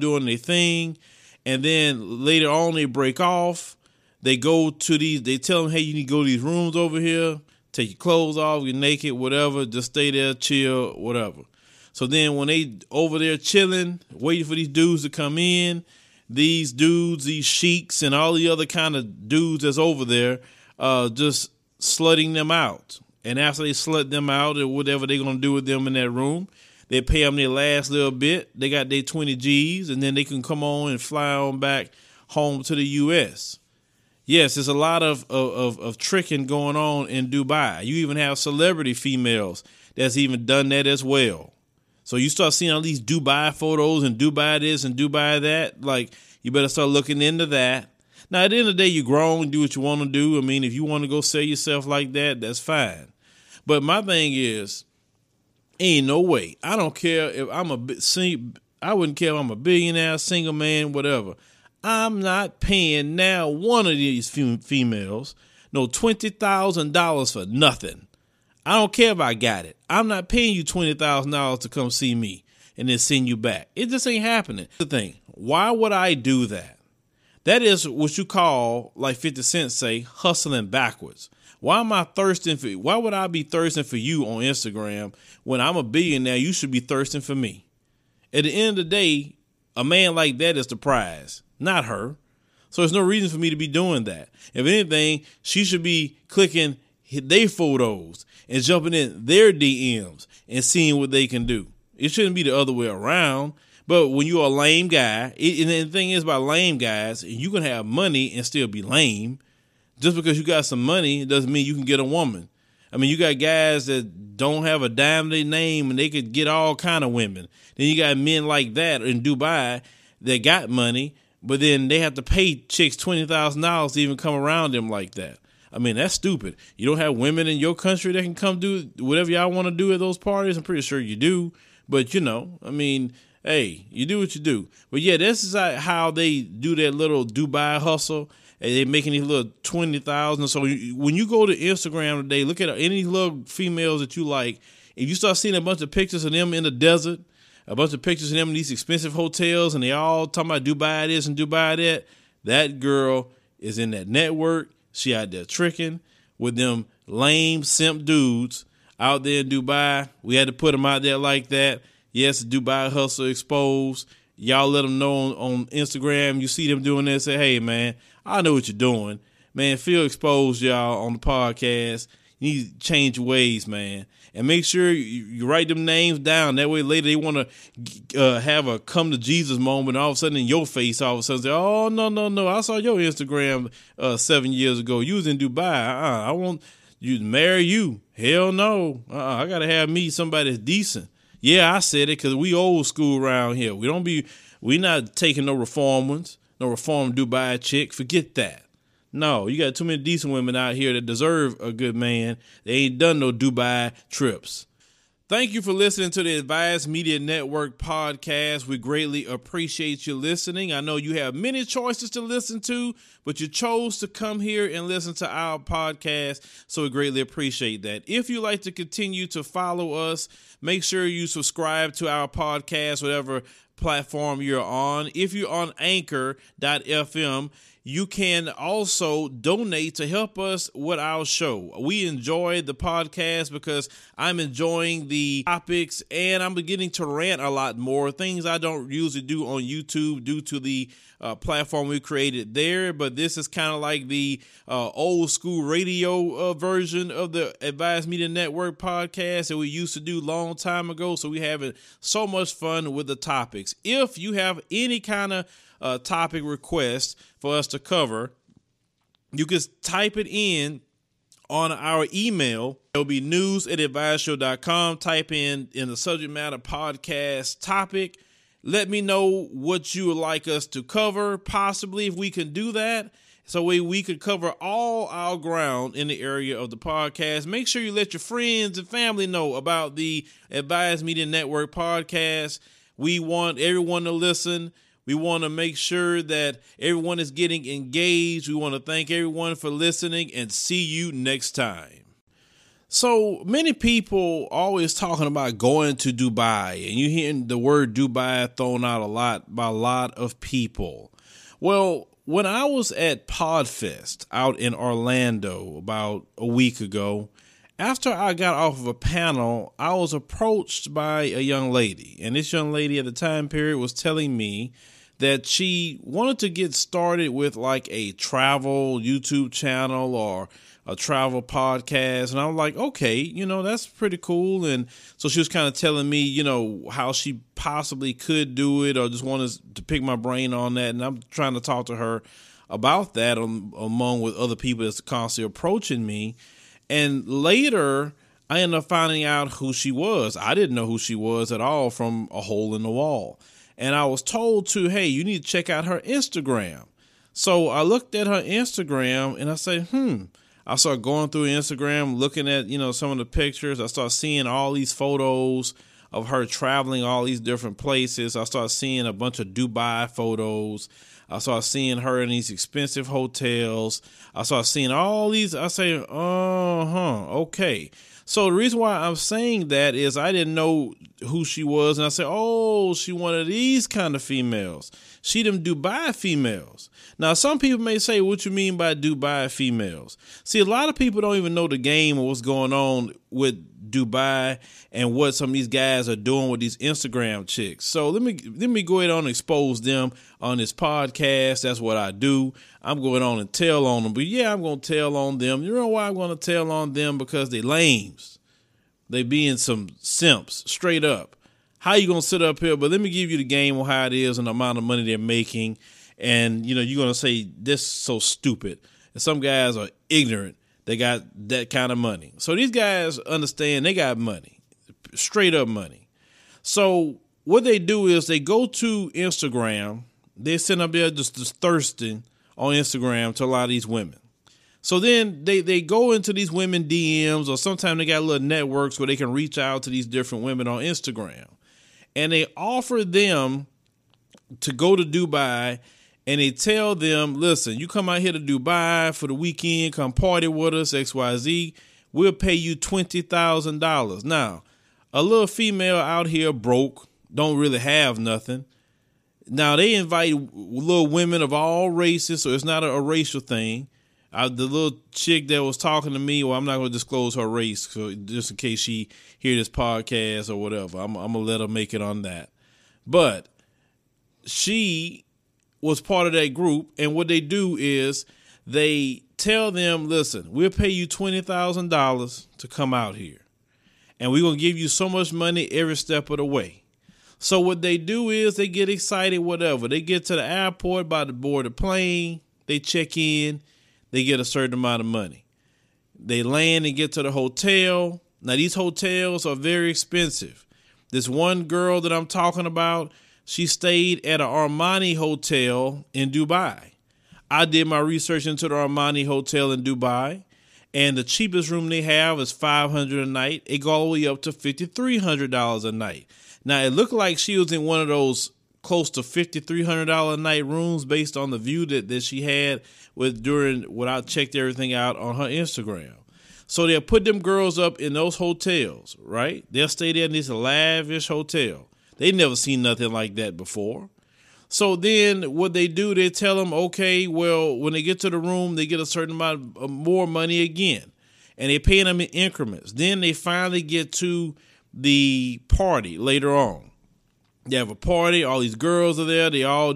doing their thing, and then later on they break off. They go to these. They tell them, "Hey, you need to go to these rooms over here. Take your clothes off. You're naked, whatever. Just stay there, chill, whatever." So then when they over there chilling, waiting for these dudes to come in, these dudes, these sheiks, and all the other kind of dudes that's over there, uh, just slutting them out. And after they slut them out or whatever they're gonna do with them in that room, they pay them their last little bit. They got their 20 G's, and then they can come on and fly on back home to the U.S. Yes, there's a lot of, of, of, tricking going on in Dubai. You even have celebrity females that's even done that as well. So you start seeing all these Dubai photos and Dubai this and Dubai that. Like, you better start looking into that. Now, at the end of the day, you're grown, do what you want to do. I mean, if you want to go sell yourself like that, that's fine. But my thing is, ain't no way. I don't care if I'm a sing. I wouldn't care if I'm a billionaire, single man, whatever. I'm not paying now one of these females no twenty thousand dollars for nothing. I don't care if I got it. I'm not paying you twenty thousand dollars to come see me and then send you back. It just ain't happening. The thing, why would I do that? That is what you call, like 50 Cent say, hustling backwards. Why am I thirsting for you? why would I be thirsting for you on Instagram when I'm a billionaire? You should be thirsting for me. At the end of the day, a man like that is the prize, not her. So there's no reason for me to be doing that. If anything, she should be clicking their photos and jumping in their DMs and seeing what they can do. It shouldn't be the other way around. But when you're a lame guy, it, and the thing is about lame guys, you can have money and still be lame. Just because you got some money doesn't mean you can get a woman. I mean, you got guys that don't have a dime to their name and they could get all kind of women. Then you got men like that in Dubai that got money, but then they have to pay chicks twenty thousand dollars to even come around them like that. I mean, that's stupid. You don't have women in your country that can come do whatever y'all want to do at those parties. I'm pretty sure you do, but you know, I mean, hey, you do what you do. But yeah, this is how they do that little Dubai hustle. They making these little twenty thousand. So when you go to Instagram today, look at any little females that you like. If you start seeing a bunch of pictures of them in the desert, a bunch of pictures of them in these expensive hotels, and they all talking about Dubai this and Dubai that, that girl is in that network. She out there tricking with them lame simp dudes out there in Dubai. We had to put them out there like that. Yes, Dubai hustle exposed. Y'all let them know on, on Instagram. You see them doing this. Say, hey man, I know what you're doing, man. Feel exposed, y'all, on the podcast. You need to change ways, man, and make sure you, you write them names down. That way, later they want to uh, have a come to Jesus moment. All of a sudden, in your face, all of a sudden, say, "Oh no, no, no! I saw your Instagram uh, seven years ago. You was in Dubai. Uh-uh, I want you to marry you. Hell no! Uh-uh, I gotta have me somebody that's decent." Yeah, I said it because we old school around here. We don't be we not taking no reform ones, no reform Dubai chick. Forget that. No, you got too many decent women out here that deserve a good man. They ain't done no Dubai trips. Thank you for listening to the Advised Media Network podcast. We greatly appreciate you listening. I know you have many choices to listen to, but you chose to come here and listen to our podcast. So we greatly appreciate that. If you like to continue to follow us, make sure you subscribe to our podcast, whatever platform you're on. If you're on anchor.fm, you can also donate to help us with our show. We enjoy the podcast because I'm enjoying the topics and I'm beginning to rant a lot more. Things I don't usually do on YouTube due to the uh, platform we created there. But this is kind of like the uh, old school radio uh, version of the Advised Media Network podcast that we used to do long time ago. So we having so much fun with the topics. If you have any kind of uh, topic request for us to cover, you can type it in on our email. It'll be news at adviseshow.com. Type in in the subject matter podcast topic. Let me know what you would like us to cover, possibly if we can do that. So we, we could cover all our ground in the area of the podcast. Make sure you let your friends and family know about the Advised Media Network podcast. We want everyone to listen. We want to make sure that everyone is getting engaged. We want to thank everyone for listening and see you next time. So many people always talking about going to Dubai, and you hearing the word Dubai thrown out a lot by a lot of people. Well, when I was at Podfest out in Orlando about a week ago, after I got off of a panel, I was approached by a young lady, and this young lady at the time period was telling me that she wanted to get started with like a travel YouTube channel or a travel podcast. And I was like, okay, you know, that's pretty cool. And so she was kind of telling me, you know, how she possibly could do it or just wanted to pick my brain on that. And I'm trying to talk to her about that um, among with other people that's constantly approaching me. And later, I ended up finding out who she was. I didn't know who she was at all from a hole in the wall. And I was told to, hey, you need to check out her Instagram. So I looked at her Instagram and I said, hmm, I started going through Instagram, looking at you know some of the pictures. I started seeing all these photos of her traveling all these different places. I started seeing a bunch of Dubai photos. I started seeing her in these expensive hotels. I started seeing all these. I say, uh huh, okay. So the reason why I'm saying that is I didn't know who she was, and I said, "Oh, she one of these kind of females. She them Dubai females." Now, some people may say, "What you mean by Dubai females?" See, a lot of people don't even know the game or what's going on with Dubai and what some of these guys are doing with these Instagram chicks. So let me let me go ahead and expose them on this podcast. That's what I do. I'm going on and tell on them. But yeah, I'm gonna tell on them. You know why I'm gonna tell on them? Because they lames. They being some simps, straight up. How you gonna sit up here? But let me give you the game on how it is and the amount of money they're making. And you know, you're gonna say this so stupid. And some guys are ignorant they got that kind of money. So these guys understand they got money, straight up money. So what they do is they go to Instagram. They send up there just, just thirsting on Instagram to a lot of these women. So then they, they go into these women DMs or sometimes they got little networks where they can reach out to these different women on Instagram. And they offer them to go to Dubai and they tell them, listen, you come out here to Dubai for the weekend, come party with us, XYZ, we'll pay you $20,000. Now, a little female out here broke, don't really have nothing. Now, they invite little women of all races, so it's not a, a racial thing. Uh, the little chick that was talking to me, well, I'm not going to disclose her race, so just in case she hear this podcast or whatever, I'm, I'm going to let her make it on that. But she was part of that group, and what they do is they tell them, "Listen, we'll pay you twenty thousand dollars to come out here, and we're gonna give you so much money every step of the way." So what they do is they get excited, whatever. They get to the airport by the board the plane, they check in, they get a certain amount of money. They land and get to the hotel. Now these hotels are very expensive. This one girl that I'm talking about, she stayed at an Armani hotel in Dubai. I did my research into the Armani hotel in Dubai, and the cheapest room they have is five hundred a night. It go all the way up to fifty three hundred dollars a night. Now it looked like she was in one of those close to fifty three hundred dollar a night rooms based on the view that, that she had with during what I checked everything out on her Instagram. So they'll put them girls up in those hotels, right? They'll stay there in this lavish hotel. They never seen nothing like that before. So then what they do, they tell them, okay, well, when they get to the room, they get a certain amount of uh, more money again. And they pay them in increments. Then they finally get to the party later on. They have a party, all these girls are there, they all